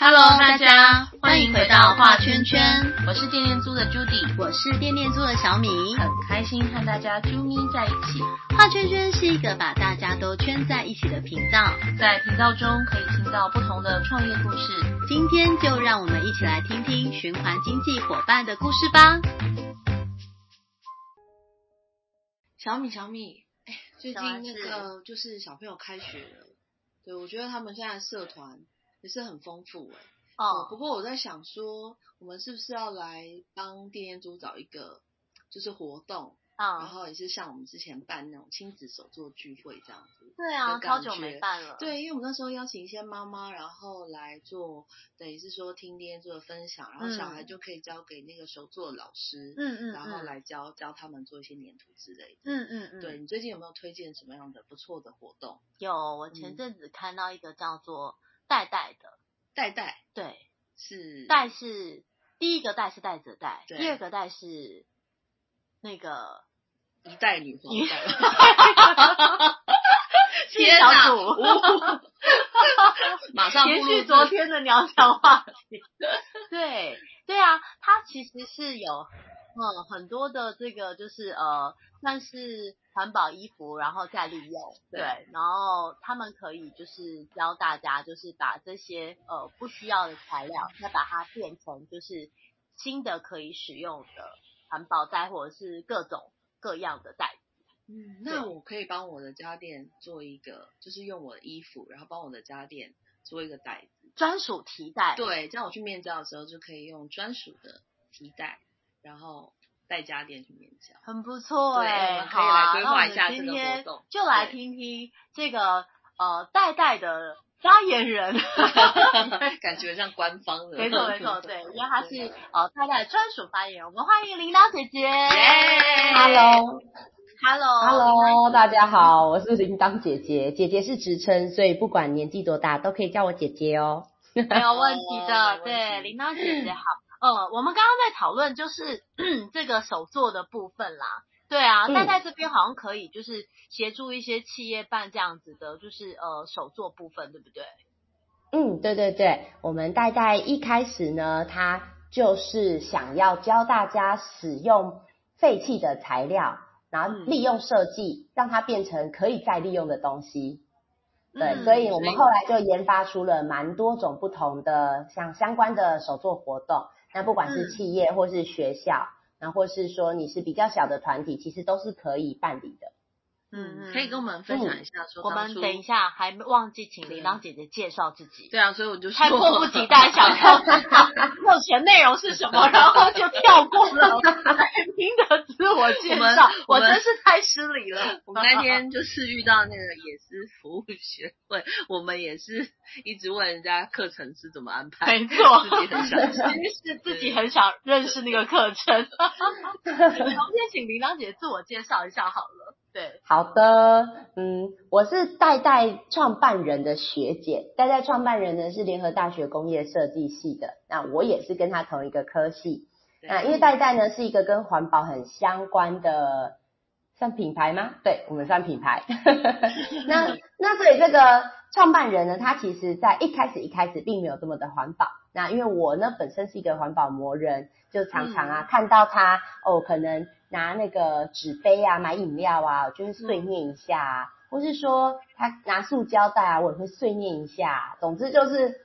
Hello，大家欢迎回到画圈圈，我是电念租的 Judy，我是电念租的小米，很开心和大家啾咪在一起。画圈圈是一个把大家都圈在一起的频道，在频道中可以听到不同的创业故事。今天就让我们一起来听听循环经济伙伴的故事吧。小米，小米，哎，最近那个就是小朋友开学了，对我觉得他们现在社团。也是很丰富哎，哦，不过我在想说，我们是不是要来帮电业组找一个就是活动啊？然后也是像我们之前办那种亲子手作聚会这样子。对啊，好久没办了。对，因为我们那时候邀请一些妈妈，然后来做，等于是说听电业组的分享，然后小孩就可以交给那个手作老师，嗯嗯，然后来教教他们做一些粘土之类的。嗯嗯嗯。对你最近有没有推荐什么样的不错的活动？有，我前阵子看到一个叫做。代代的。代代对是。代是第一个代是带着代，第二个代是那个一代女皇代，天哪！马上延续昨天的鸟鸟话题，对对啊，它其实是有嗯很多的这个就是呃算是。环保衣服，然后再利用，对，然后他们可以就是教大家，就是把这些呃不需要的材料，再把它变成就是新的可以使用的环保袋，或者是各种各样的袋子。嗯，那我可以帮我的家电做一个，就是用我的衣服，然后帮我的家电做一个袋子，专属提袋。对，这样我去面交的时候就可以用专属的提袋，然后。带家电去面交，很不错哎，可以来规划一下这个活动，就来听听这个呃代代的发言人，感觉像官方的，没错没错，对，因为他是呃代代专属发言人，我们欢迎铃铛姐姐，Hello，Hello，Hello，大家好，我是铃铛姐姐，姐姐是职称，所以不管年纪多大都可以叫我姐姐哦，没有问题的，对，铃铛姐姐好。呃，我们刚刚在讨论就是 这个手作的部分啦，对啊，但在这边好像可以就是协助一些企业办这样子的，就是呃手作部分，对不对？嗯，对对对，我们戴戴一开始呢，他就是想要教大家使用废弃的材料，然后利用设计，让它变成可以再利用的东西。对，所以我们后来就研发出了蛮多种不同的像相关的手作活动。那不管是企业或是学校，那或是说你是比较小的团体，其实都是可以办理的。嗯，可以跟我们分享一下。说我们等一下还忘记请铃铛姐姐介绍自己。对啊，所以我就太迫不及待想要知道目前内容是什么，然后就跳过了 听的自我介绍。我真是太失礼了。我们那天就是遇到那个野思服务学会，我们也是一直问人家课程是怎么安排。没错，自己很想，其实是自己很想认识那个课程。我们先请铃铛姐自我介绍一下好了。对，好的，嗯，我是代代创办人的学姐，代代创办人呢是联合大学工业设计系的，那我也是跟他同一个科系，那因为代代呢是一个跟环保很相关的，算品牌吗？对，我们算品牌，那 那所以这个创办人呢，他其实在一开始一开始并没有这么的环保，那因为我呢本身是一个环保魔人，就常常啊看到他哦可能。拿那个纸杯啊，买饮料啊，就是碎念一下，或是说他拿塑胶袋啊，我也会碎念一下。总之就是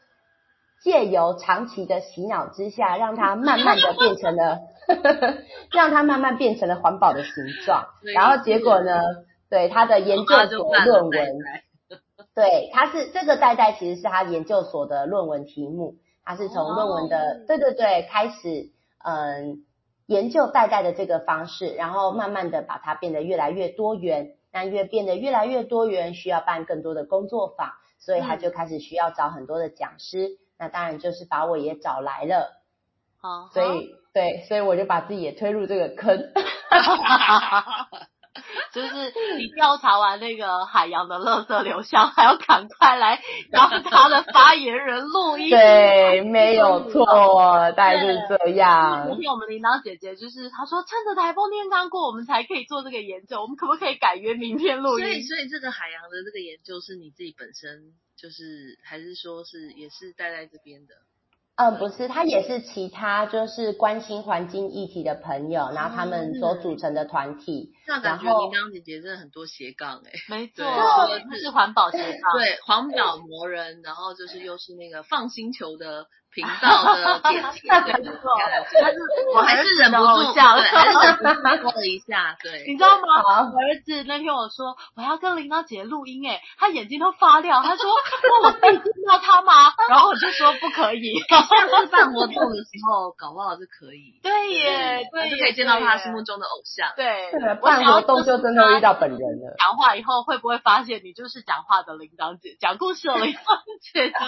借由长期的洗脑之下，让他慢慢的变成了，让他慢慢变成了环保的形状。然后结果呢，对他的研究所论文，对，他是这个代代其实是他研究所的论文题目，他是从论文的对对对开始，嗯。研究代代的这个方式，然后慢慢的把它变得越来越多元。那越变得越来越多元，需要办更多的工作坊，所以他就开始需要找很多的讲师。那当然就是把我也找来了。好，所以对，所以我就把自己也推入这个坑。就是你调查完那个海洋的垃圾流向，还要赶快来当他的发言人录音。对，没有错，大概就是这样。昨天我们领导姐姐就是她说，趁着台风天刚过，我们才可以做这个研究。我们可不可以改约明天录音？所以，所以这个海洋的这个研究是你自己本身就是，还是说是也是待在这边的？嗯，不是，他也是其他就是关心环境议题的朋友，然后他们所组成的团体。那感觉铃铛姐姐真的很多斜杠哎，没错，是环保斜杠，对，环保魔人，然后就是又是那个放星球的。频道的 姐姐，没错，但是我还是忍不住，笑，还是忍不住说了一下，对，你知道吗？我儿子那天我说我要跟铃铛姐录音，哎，他眼睛都发亮，他说那我可以见到他吗？然后我就说不可以，下次办活动的时候搞不好是可以，对耶，对，就可以见到他心目中的偶像，对，办活动就真的遇到本人了。讲话以后会不会发现你就是讲话的铃铛姐，讲故事的铃铛姐？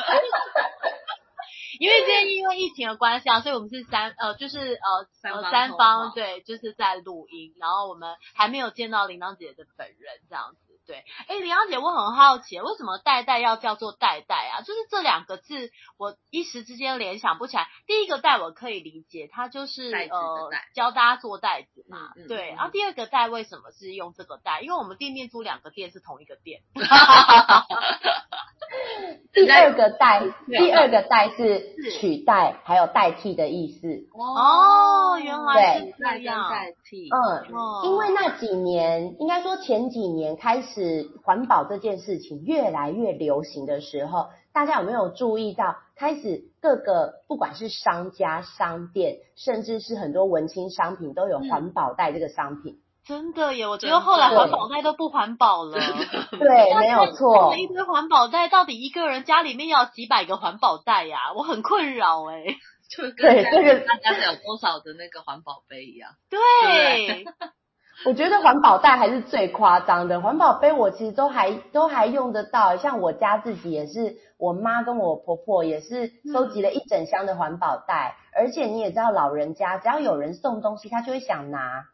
因为今天因为疫情的关系啊，所以我们是三呃，就是呃呃三方对，就是在录音，然后我们还没有见到铃铛姐的本人这样子。对，哎，林阳姐，我很好奇，为什么代代要叫做代代啊？就是这两个字，我一时之间联想不起来。第一个代我可以理解，它就是呃教大家做袋子嘛，对。然后第二个代为什么是用这个代？因为我们店面租两个店是同一个店。第二个代，第二个代是取代还有代替的意思。哦，原来是这样。代替，嗯，因为那几年，应该说前几年开始环保这件事情越来越流行的时候，大家有没有注意到，开始各个不管是商家、商店，甚至是很多文青商品，都有环保袋这个商品。真的耶，我觉得后来环保袋都不环保了。对，没有错。一堆环保袋，到底一个人家里面要几百个环保袋呀？我很困扰哎。就跟这个大家有多少的那个环保杯一样。对。我觉得环保袋还是最夸张的，环保杯我其实都还都还用得到，像我家自己也是，我妈跟我婆婆也是收集了一整箱的环保袋，而且你也知道，老人家只要有人送东西，他就会想拿。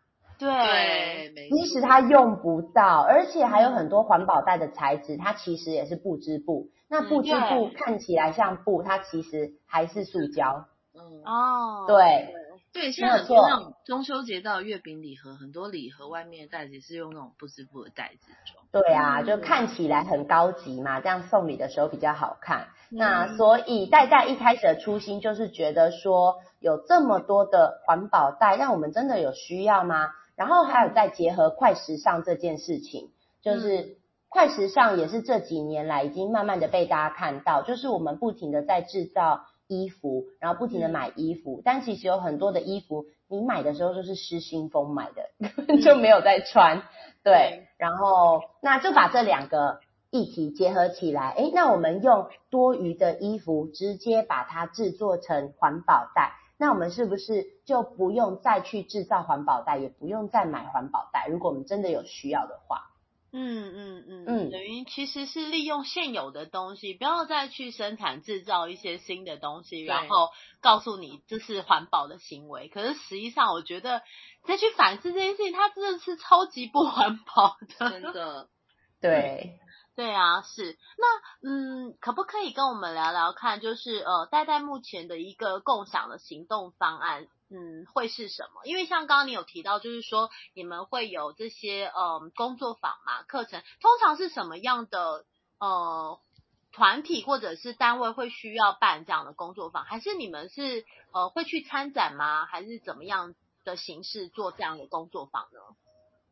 对，即使它用不到，而且还有很多环保袋的材质，它其实也是布织布。那布织布看起来像布，它其实还是塑胶。嗯哦，对对，现在很多那种中秋节到月饼礼盒，很多礼盒外面的袋子是用那种布织布的袋子装。对啊，就看起来很高级嘛，这样送礼的时候比较好看。那所以代代一开始的初心就是觉得说，有这么多的环保袋，让我们真的有需要吗？然后还有再结合快时尚这件事情，就是快时尚也是这几年来已经慢慢的被大家看到，就是我们不停的在制造衣服，然后不停的买衣服，但其实有很多的衣服你买的时候就是失心疯买的，根本就没有在穿。对，然后那就把这两个议题结合起来，诶，那我们用多余的衣服直接把它制作成环保袋。那我们是不是就不用再去制造环保袋，也不用再买环保袋？如果我们真的有需要的话，嗯嗯嗯嗯，等于其实是利用现有的东西，不要再去生产制造一些新的东西，然后告诉你这是环保的行为。可是实际上，我觉得再去反思这件事情，它真的是超级不环保的，真的，对。对啊，是那嗯，可不可以跟我们聊聊看，就是呃，代代目前的一个共享的行动方案，嗯，会是什么？因为像刚刚你有提到，就是说你们会有这些呃工作坊嘛，课程，通常是什么样的呃团体或者是单位会需要办这样的工作坊？还是你们是呃会去参展吗？还是怎么样的形式做这样的工作坊呢？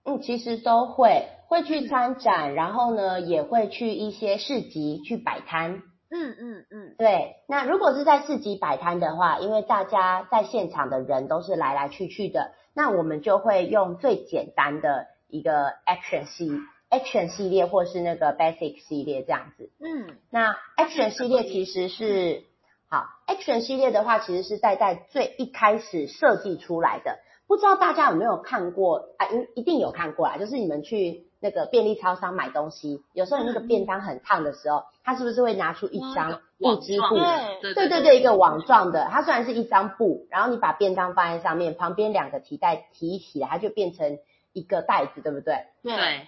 嗯，其实都会会去参展，然后呢，也会去一些市集去摆摊。嗯嗯嗯，对。那如果是在市集摆摊的话，因为大家在现场的人都是来来去去的，那我们就会用最简单的一个 action 系 action 系列，或是那个 basic 系列这样子。嗯，那 action 系列其实是好 action 系列的话，其实是在在最一开始设计出来的。不知道大家有没有看过啊？一一定有看过啊！就是你们去那个便利超商买东西，有时候你那个便当很烫的时候，他是不是会拿出一张布织布？对对对对，一个网状的。它虽然是一张布，然后你把便当放在上面，旁边两个提袋提起来，它就变成一个袋子，对不对？对。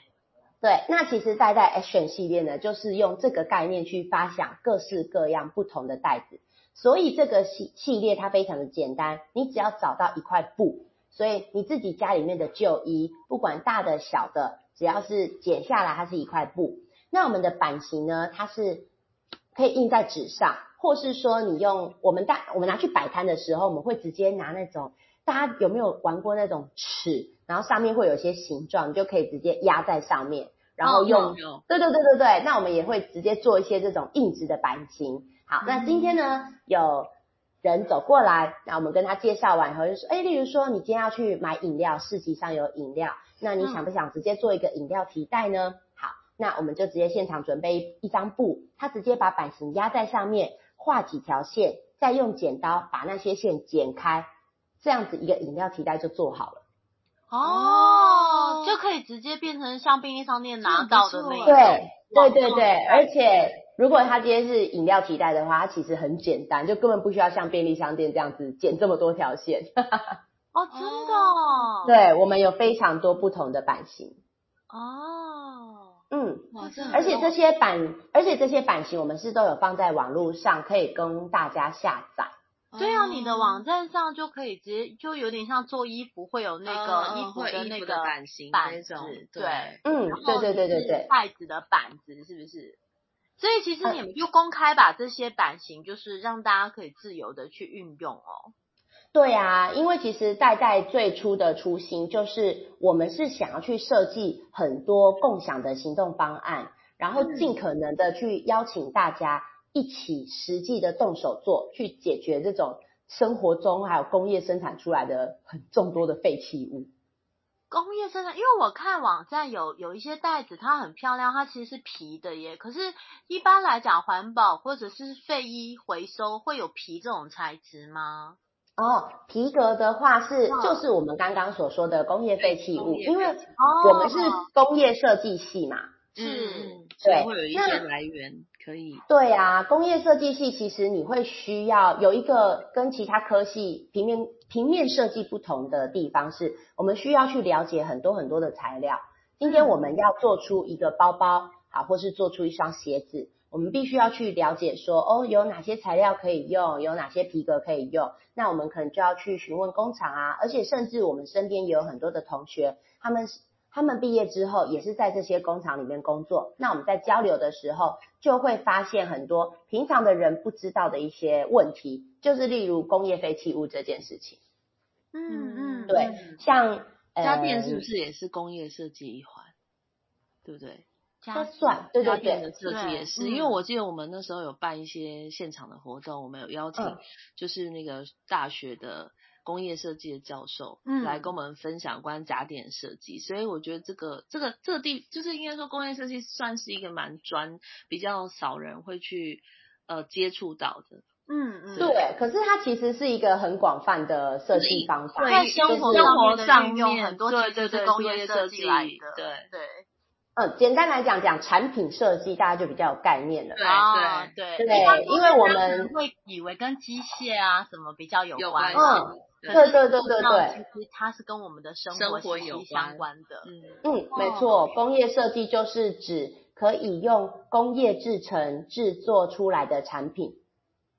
对，那其实袋袋 Action 系列呢，就是用这个概念去发想各式各样不同的袋子，所以这个系系列它非常的简单，你只要找到一块布，所以你自己家里面的旧衣，不管大的小的，只要是剪下来，它是一块布。那我们的版型呢，它是可以印在纸上，或是说你用我们大我们拿去摆摊的时候，我们会直接拿那种。大家有没有玩过那种尺？然后上面会有些形状，你就可以直接压在上面，然后用。对对对对对，那我们也会直接做一些这种硬质的版型。好，那今天呢，有人走过来，那我们跟他介绍完以后就说，哎，例如说你今天要去买饮料，市集上有饮料，那你想不想直接做一个饮料提袋呢？好，那我们就直接现场准备一张布，他直接把版型压在上面，画几条线，再用剪刀把那些线剪开。这样子一个饮料提袋就做好了，哦，就可以直接变成像便利商店拿到的那对对对对，而且如果它今天是饮料提袋的话，它其实很简单，就根本不需要像便利商店这样子剪这么多条线。哦，真的？对，我们有非常多不同的版型。哦，嗯，而且这些版，而且这些版型我们是都有放在网络上，可以供大家下载。对啊，你的网站上就可以直接，就有点像做衣服会有那个衣服的那个版型那种，对，嗯，对对对对对，袋子的板子是不是？所以其实你们就公开把这些版型，就是让大家可以自由的去运用哦。对啊，因为其实代代最初的初心就是我们是想要去设计很多共享的行动方案，然后尽可能的去邀请大家。一起实际的动手做，去解决这种生活中还有工业生产出来的很众多的废弃物。工业生产，因为我看网站有有一些袋子，它很漂亮，它其实是皮的耶。可是，一般来讲，环保或者是废衣回收会有皮这种材质吗？哦，皮革的话是就是我们刚刚所说的工业废弃物，因为我们是工业设计系嘛。是，对，会有一些来源可以。对啊，工业设计系其实你会需要有一个跟其他科系平面平面设计不同的地方，是我们需要去了解很多很多的材料。今天我们要做出一个包包，好，或是做出一双鞋子，我们必须要去了解说，哦，有哪些材料可以用，有哪些皮革可以用。那我们可能就要去询问工厂啊，而且甚至我们身边也有很多的同学，他们是。他们毕业之后也是在这些工厂里面工作，那我们在交流的时候就会发现很多平常的人不知道的一些问题，就是例如工业废弃物这件事情。嗯嗯，对，像家电是不是也是工业设计一环？对不对？家算，对对对，的设计也是，因为我记得我们那时候有办一些现场的活动，我们有邀请就是那个大学的。工业设计的教授嗯来跟我们分享关于家电设计，所以我觉得这个这个这个地就是应该说工业设计算是一个蛮专，比较少人会去呃接触到的。嗯嗯，对。可是它其实是一个很广泛的设计方法，在生活生活上面很多对对对工业设计来的。对对。嗯，简单来讲讲产品设计，大家就比较有概念了。对对对，因为我们会以为跟机械啊什么比较有关。嗯。对对对对对，其实它是跟我们的生活息息相关的。嗯嗯，没错，工业设计就是指可以用工业制成制作出来的产品。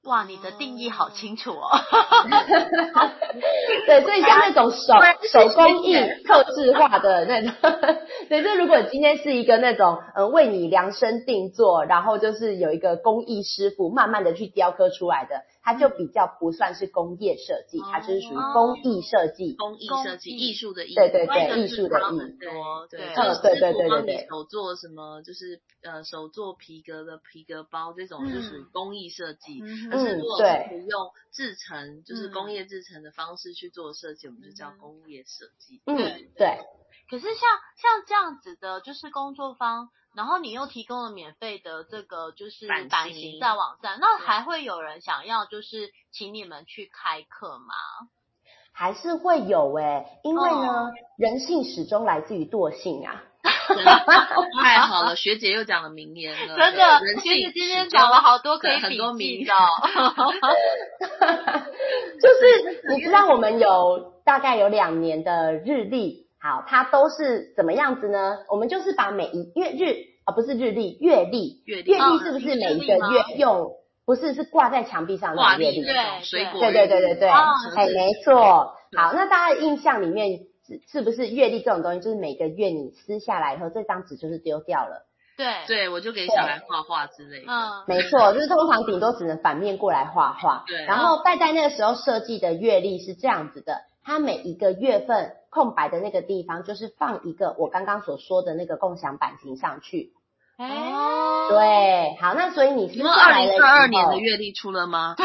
哇，你的定义好清楚哦！对，所以像那种手手工艺、特制化的那种，对，就如果今天是一个那种呃为你量身定做，然后就是有一个工艺师傅慢慢的去雕刻出来的。它就比较不算是工业设计，它就是属于工艺设计。工艺设计，艺术的艺。对对对，艺术的艺。对，对对对对对。手做什么？就是呃，手做皮革的皮革包，这种就属于工艺设计。但是如果是用制成，就是工业制成的方式去做设计，我们就叫工业设计。嗯，对。可是像像这样子的，就是工作方。然后你又提供了免费的这个就是版型在网站，那还会有人想要就是请你们去开课吗？还是会有哎，因为呢，人性始终来自于惰性啊。太好了，学姐又讲了名言了，真的，学姐今天讲了好多可以很多名的。就是你知道我们有大概有两年的日历。好，它都是怎么样子呢？我们就是把每一月日啊，不是日历，月历，月历是不是每一个月用？不是，是挂在墙壁上的月历，对，水果，对对对对对，哎，没错。好，那大家的印象里面是是不是月历这种东西，就是每个月你撕下来以后，这张纸就是丢掉了。对，对我就给小孩画画之类的。嗯，没错，就是通常顶多只能反面过来画画。对。然后戴戴那个时候设计的月历是这样子的，它每一个月份空白的那个地方，就是放一个我刚刚所说的那个共享版型上去。哦，对，好，那所以你是二零二二年的月历出了吗？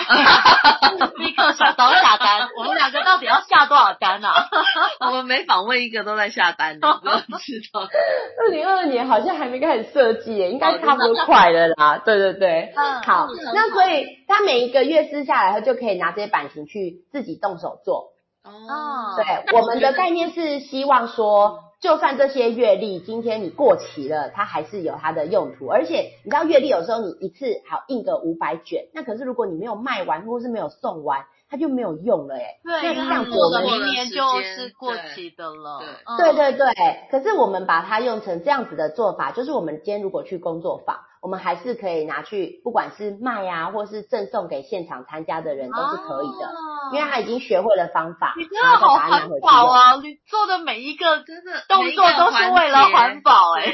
立刻小刀下单，我们两个到底要下多少单啊？我们每访问一个都在下单，不用知道。二零二二年好像还没开始设计耶，应该差不多快了啦。对对对，好，那所以他每一个月撕下来，他就可以拿这些版型去自己动手做。哦，对，我们的概念是希望说。就算这些月历今天你过期了，它还是有它的用途。而且你知道月历有时候你一次好印个五百卷，那可是如果你没有卖完或是没有送完，它就没有用了哎。对，那这样子我们明年就是过期的了。对对对，可是我们把它用成这样子的做法，就是我们今天如果去工作坊。我们还是可以拿去，不管是卖啊，或是赠送给现场参加的人，都是可以的。因为他已经学会了方法，你真的好环保啊！你做的每一个真的动作都是为了环保，哎，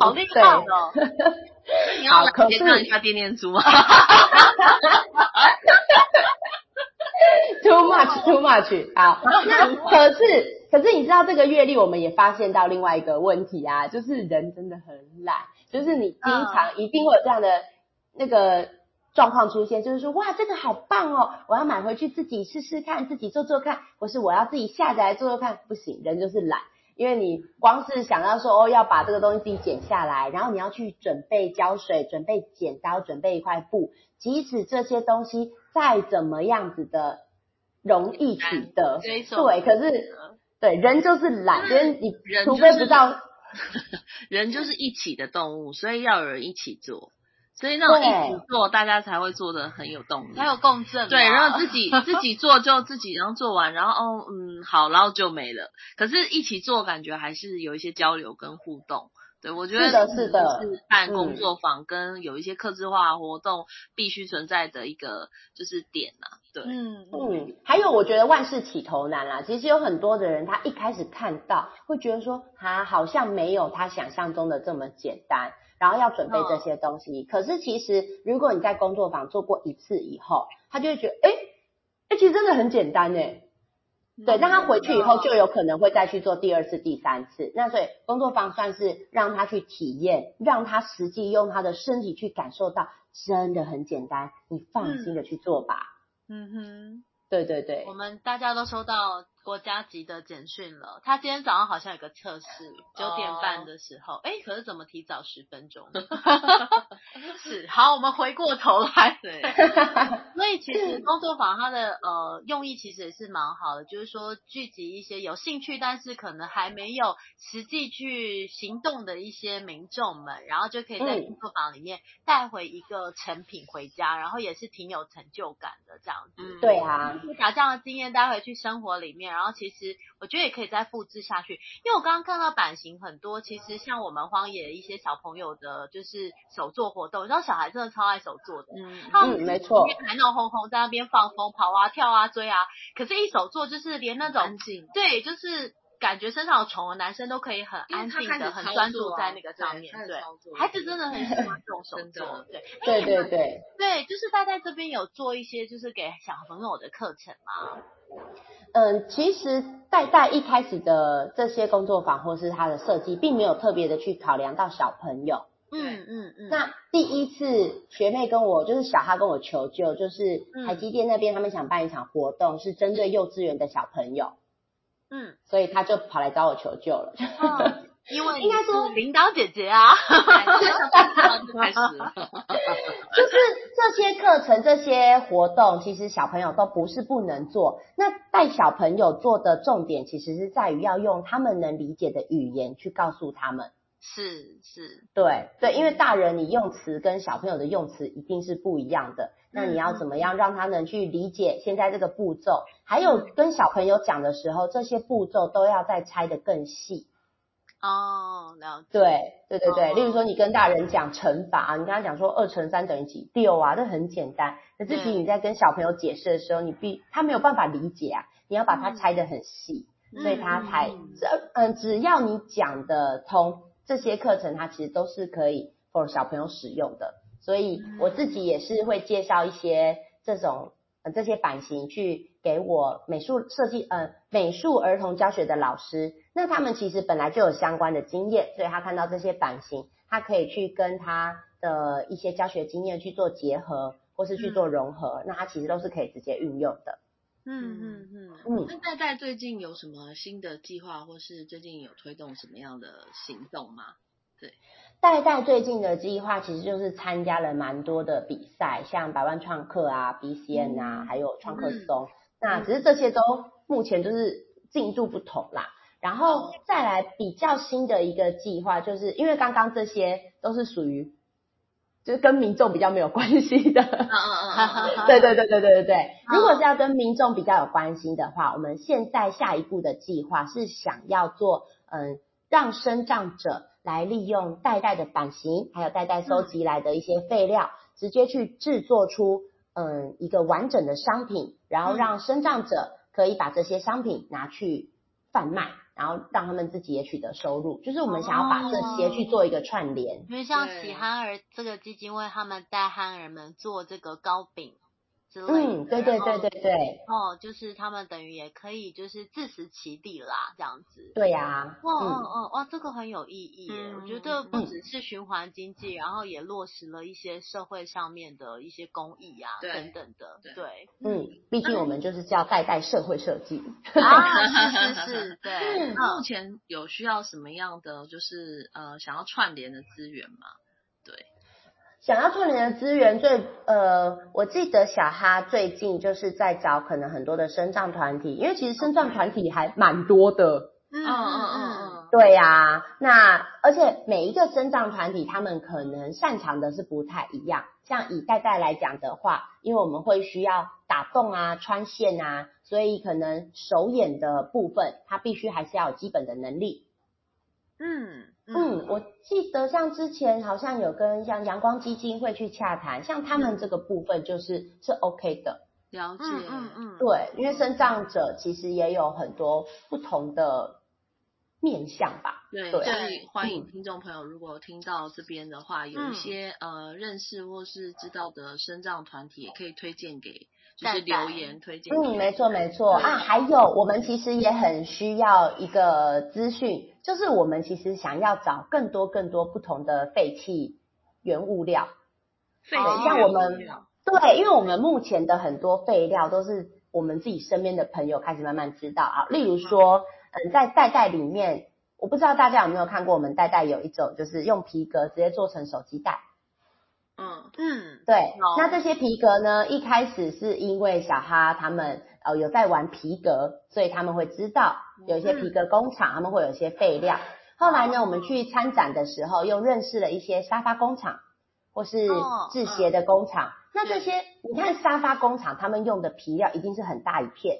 好厉害哦！你要来接上一下电念珠吗？Too much, too much。好，那可是，可是你知道这个阅历，我们也发现到另外一个问题啊，就是人真的很懒。就是你经常一定会有这样的那个状况出现，就是说哇，这个好棒哦，我要买回去自己试试看，自己做做看，或是我要自己下载来做做看，不行，人就是懒，因为你光是想要说哦，要把这个东西自己剪下来，然后你要去准备胶水，准备剪刀，准备一块布，即使这些东西再怎么样子的容易取得，对，可是对人就是懒，因为你除非不到。人就是一起的动物，所以要有人一起做，所以那种一起做，大家才会做的很有动力，还有共振。对，然后自己 自己做就自己，然后做完，然后哦嗯好，然后就没了。可是一起做，感觉还是有一些交流跟互动。对，我觉得是的，是的，是办工作坊跟有一些客制化活动必须存在的一个就是点呐。对，嗯嗯，还有我觉得万事起头难啦。其实有很多的人，他一开始看到会觉得说，他好像没有他想象中的这么简单，然后要准备这些东西。可是其实如果你在工作坊做过一次以后，他就会觉得，哎哎，其实真的很简单哎。对，让他回去以后就有可能会再去做第二次、第三次。那所以工作坊算是让他去体验，让他实际用他的身体去感受到，真的很简单，你放心的去做吧。嗯哼，对对对，我们大家都收到。国家级的简讯了，他今天早上好像有个测试，九点半的时候，哎，可是怎么提早十分钟？是好，我们回过头来，对，所以其实工作坊它的呃用意其实也是蛮好的，就是说聚集一些有兴趣但是可能还没有实际去行动的一些民众们，然后就可以在工作坊里面带回一个成品回家，然后也是挺有成就感的这样子。对啊，把这样的经验带回去生活里面。然后其实我觉得也可以再复制下去，因为我刚刚看到版型很多，其实像我们荒野一些小朋友的，就是手作活动，你知道小孩真的超爱手作的，嗯，嗯，没错，还闹哄哄在那边放风跑啊跳啊追啊，可是，一手作就是连那种，对，就是感觉身上有虫的男生都可以很安静的、很专注在那个上面，对，孩子真的很喜欢这种手作，对，对对对，对，就是他在这边有做一些就是给小朋友的课程嘛。嗯，其实戴戴一开始的这些工作坊或是他的设计，并没有特别的去考量到小朋友。嗯嗯嗯。那第一次学妹跟我，就是小哈跟我求救，就是台积电那边他们想办一场活动，是针对幼稚园的小朋友。嗯。所以他就跑来找我求救了。因为 应该说领导姐姐啊，开始，就是这些课程、这些活动，其实小朋友都不是不能做。那带小朋友做的重点，其实是在于要用他们能理解的语言去告诉他们。是是，对对，因为大人你用词跟小朋友的用词一定是不一样的。那你要怎么样让他能去理解现在这个步骤？还有跟小朋友讲的时候，这些步骤都要再拆得更细。哦，了解。对对对对，例如说你跟大人讲乘法啊，你跟他讲说二乘三等于几六啊，这很简单。可是其实你在跟小朋友解释的时候，你必他没有办法理解啊，你要把它拆得很细，所以他才嗯，只要你讲得通。这些课程它其实都是可以 for 小朋友使用的，所以我自己也是会介绍一些这种呃这些版型去给我美术设计呃美术儿童教学的老师，那他们其实本来就有相关的经验，所以他看到这些版型，他可以去跟他的一些教学经验去做结合，或是去做融合，那他其实都是可以直接运用的。嗯嗯嗯。嗯，那戴戴最近有什么新的计划，或是最近有推动什么样的行动吗？对，戴戴最近的计划其实就是参加了蛮多的比赛，像百万创客啊、BCN 啊，还有创客松。那只是这些都目前就是进度不同啦。然后再来比较新的一个计划，就是因为刚刚这些都是属于。就是跟民众比较没有关系的，嗯嗯嗯，对对对对对对对。如果是要跟民众比较有关系的话，我们现在下一步的计划是想要做，嗯，让生长者来利用袋袋的版型，还有袋袋收集来的一些废料，直接去制作出，嗯，一个完整的商品，然后让生长者可以把这些商品拿去贩卖。然后让他们自己也取得收入，就是我们想要把这些去做一个串联。因为像喜憨儿这个基金会，他们带憨儿们做这个糕饼。嗯，对对对对对。哦，就是他们等于也可以就是自食其力啦，这样子。对呀。哇哦哦哇，这个很有意义。我觉得不只是循环经济，然后也落实了一些社会上面的一些公益啊等等的。对。嗯，毕竟我们就是叫代代社会设计。啊，是是是，对。目前有需要什么样的就是呃想要串联的资源吗？对。想要串联的资源，最呃，我记得小哈最近就是在找可能很多的生障团体，因为其实生障团体还蛮多的。嗯嗯嗯嗯。对呀，那而且每一个生障团体，他们可能擅长的是不太一样。像以代代来讲的话，因为我们会需要打洞啊、穿线啊，所以可能手眼的部分，它必须还是要有基本的能力。嗯。嗯，我记得像之前好像有跟像阳光基金会去洽谈，像他们这个部分就是是 OK 的。了解，嗯嗯，对，因为生障者其实也有很多不同的面向吧。对，所以欢迎听众朋友，如果听到这边的话，有一些呃认识或是知道的生障团体，也可以推荐给。就是留言推荐。嗯，没错没错啊，还有我们其实也很需要一个资讯，就是我们其实想要找更多更多不同的废弃原物料。废弃像我们对，因为我们目前的很多废料都是我们自己身边的朋友开始慢慢知道啊，例如说，嗯，在袋袋里面，我不知道大家有没有看过，我们袋袋有一种就是用皮革直接做成手机袋。嗯嗯，对，那这些皮革呢？一开始是因为小哈他们呃有在玩皮革，所以他们会知道有一些皮革工厂，他们会有一些废料。后来呢，我们去参展的时候，又认识了一些沙发工厂或是制鞋的工厂。那这些你看沙发工厂，他们用的皮料一定是很大一片，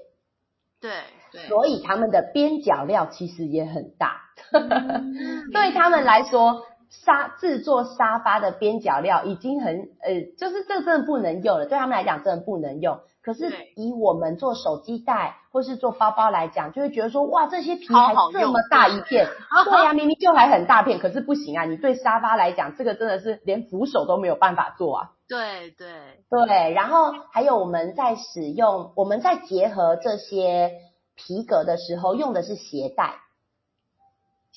对对，所以他们的边角料其实也很大，对他们来说。沙制作沙发的边角料已经很呃，就是这真的不能用了，对他们来讲真的不能用。可是以我们做手机袋或是做包包来讲，就会觉得说哇，这些皮还这么大一片，对呀，明明就还很大片，可是不行啊！你对沙发来讲，这个真的是连扶手都没有办法做啊。对对对，然后还有我们在使用，我们在结合这些皮革的时候，用的是鞋带。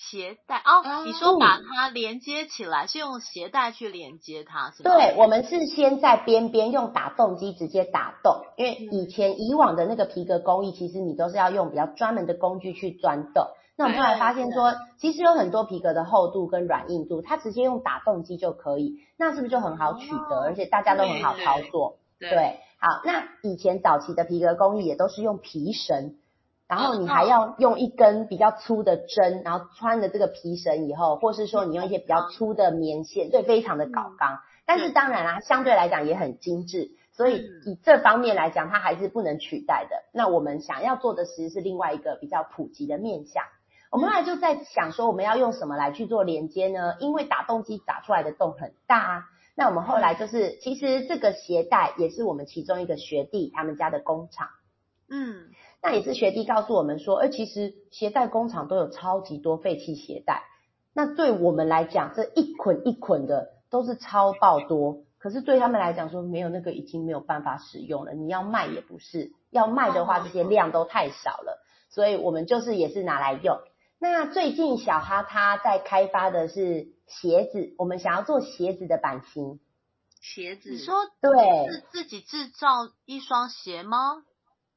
鞋带哦，你说把它连接起来是用鞋带去连接它，是吗？对，我们是先在边边用打洞机直接打洞，因为以前以往的那个皮革工艺，其实你都是要用比较专门的工具去钻洞。那我们后来发现说，其实有很多皮革的厚度跟软硬度，它直接用打洞机就可以，那是不是就很好取得，而且大家都很好操作？对，好，那以前早期的皮革工艺也都是用皮绳。然后你还要用一根比较粗的针，然后穿了这个皮绳以后，或是说你用一些比较粗的棉线，对，非常的搞刚。但是当然啦，相对来讲也很精致，所以以这方面来讲，它还是不能取代的。那我们想要做的其实是另外一个比较普及的面向。我们后来就在想说，我们要用什么来去做连接呢？因为打洞机打出来的洞很大，啊那我们后来就是，其实这个鞋带也是我们其中一个学弟他们家的工厂。嗯，那也是学弟告诉我们说，哎，其实鞋带工厂都有超级多废弃鞋带。那对我们来讲，这一捆一捆的都是超爆多，可是对他们来讲说，没有那个已经没有办法使用了。你要卖也不是，要卖的话，这些量都太少了，所以我们就是也是拿来用。那最近小哈他在开发的是鞋子，我们想要做鞋子的版型。鞋子？你说对，是自己制造一双鞋吗？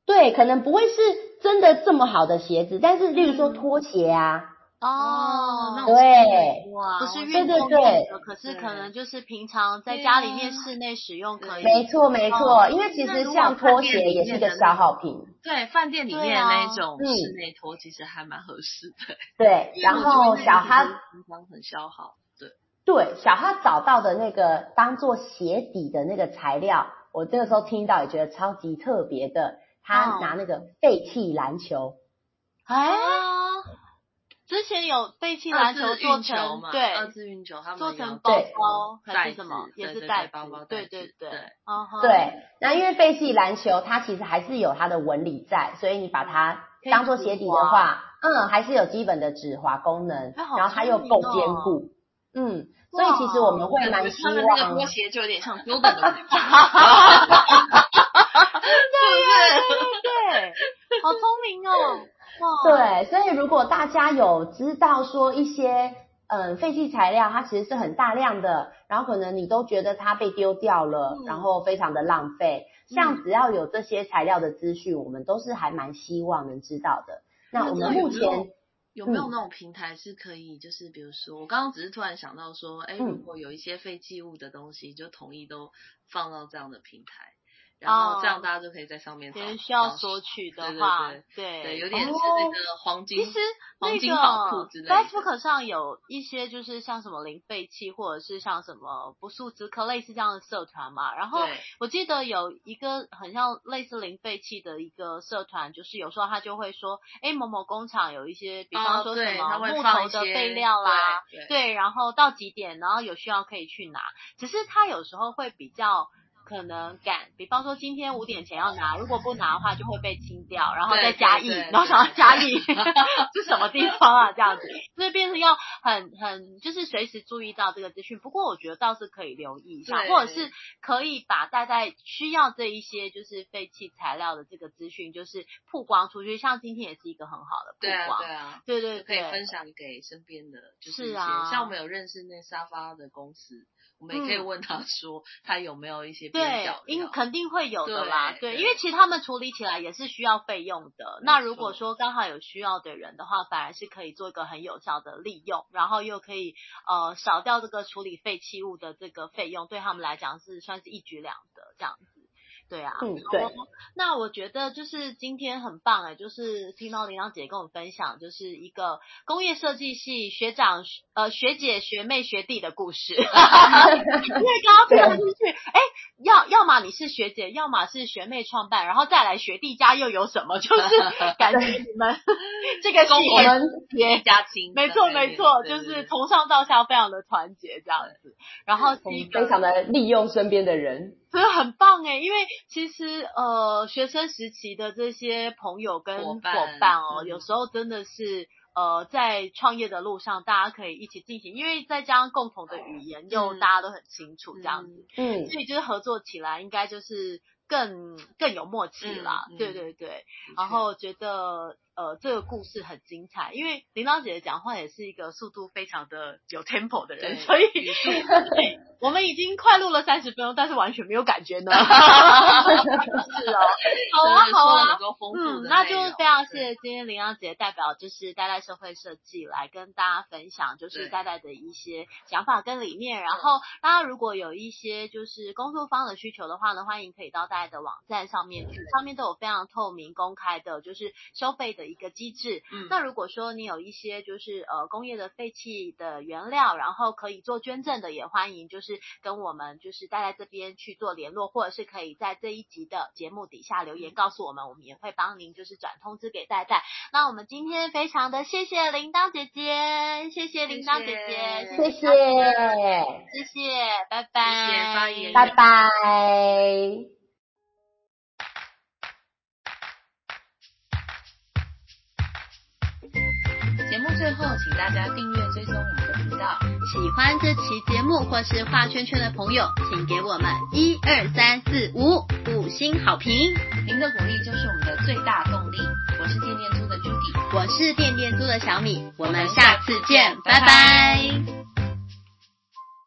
对，可能不会是真的这么好的鞋子，但是例如说拖鞋啊。哦，对，哇，不是运动用的，可是可能就是平常在家里面室内使用可以。没错没错，因为其实像拖鞋也是个消耗品。对，饭店里面那种室内拖其实还蛮合适的。对，然后小哈平常很消耗。对对，小哈找到的那个当做鞋底的那个材料，我这个时候听到也觉得超级特别的，他拿那个废弃篮球。哎。之前有废弃篮球做成对二次运球，他们做成包包还是什么，也是袋包包，对对对，对。那因为废弃篮球它其实还是有它的纹理在，所以你把它当做鞋底的话，嗯，还是有基本的止滑功能，然后它又够坚固，嗯，所以其实我们会蛮希望。那个拖鞋就有点像标本的。对对对，好聪明哦。对，所以如果大家有知道说一些嗯废弃材料，它其实是很大量的，然后可能你都觉得它被丢掉了，然后非常的浪费。像只要有这些材料的资讯，我们都是还蛮希望能知道的。那我们目前有没有那种平台是可以，就是比如说我刚刚只是突然想到说，哎，如果有一些废弃物的东西，就统一都放到这样的平台。然后这样大家就可以在上面。别人需要索取的话，对对，有点是那个黄金，其实黄金宝库之类的。Facebook 上有一些就是像什么零废弃，或者是像什么不速之客类似这样的社团嘛。然后我记得有一个很像类似零废弃的一个社团，就是有时候他就会说，哎，某某工厂有一些，比方说什么木头的废料啦，对，然后到几点，然后有需要可以去拿。只是他有时候会比较。可能赶，比方说今天五点前要拿，如果不拿的话就会被清掉，然后再加一，然后想要加一 是什么地方啊？这样子，所以变成要很很就是随时注意到这个资讯。不过我觉得倒是可以留意一下，或者是可以把大概需要这一些就是废弃材料的这个资讯，就是曝光出去。像今天也是一个很好的曝光，对啊，对对对，可以分享给身边的，就是啊，像我们有认识那沙发的公司。我们也可以问他说，他有没有一些对，应肯定会有的啦，对，因为其实他们处理起来也是需要费用的。那如果说刚好有需要的人的话，反而是可以做一个很有效的利用，然后又可以呃少掉这个处理废弃物的这个费用，对他们来讲是算是一举两得这样子。对啊，嗯对，那我觉得就是今天很棒哎，就是听到林阳姐跟我们分享，就是一个工业设计系学长呃学姐学妹学弟的故事，因为刚刚听上去，哎，要要么你是学姐，要么是学妹创办，然后再来学弟家又有什么？就是 感觉你们这个工业别家亲，没错没错，就是从上到下非常的团结这样子，然后非常的利用身边的人。所以很棒哎，因为其实呃学生时期的这些朋友跟伙伴哦，有时候真的是呃在创业的路上，大家可以一起进行，因为再加上共同的语言，又大家都很清楚这样子，嗯，所以就是合作起来应该就是更更有默契啦，对对对，然后觉得。呃，这个故事很精彩，因为铃铛姐姐讲话也是一个速度非常的有 tempo 的人，所以我们已经快录了三十分钟，但是完全没有感觉呢。是哦，好啊，好啊，嗯，那就非常谢谢今天铃铛姐代表就是代代社会设计来跟大家分享，就是代代的一些想法跟理念。然后大家如果有一些就是工作方的需求的话呢，欢迎可以到代代的网站上面去，上面都有非常透明公开的，就是收费的。的一个机制。嗯，那如果说你有一些就是呃工业的废弃的原料，然后可以做捐赠的，也欢迎就是跟我们就是待在这边去做联络，或者是可以在这一集的节目底下留言告诉我们，我们也会帮您就是转通知给戴戴。那我们今天非常的谢谢铃铛姐姐，谢谢铃铛姐姐，谢谢，谢谢，拜拜，拜拜。最后，请大家订阅追踪我们的频道。喜欢这期节目或是画圈圈的朋友，请给我们一二三四五五星好评。您的鼓励就是我们的最大动力。我是电电猪的 Judy，我是电电猪的小米，我们下次见，拜拜。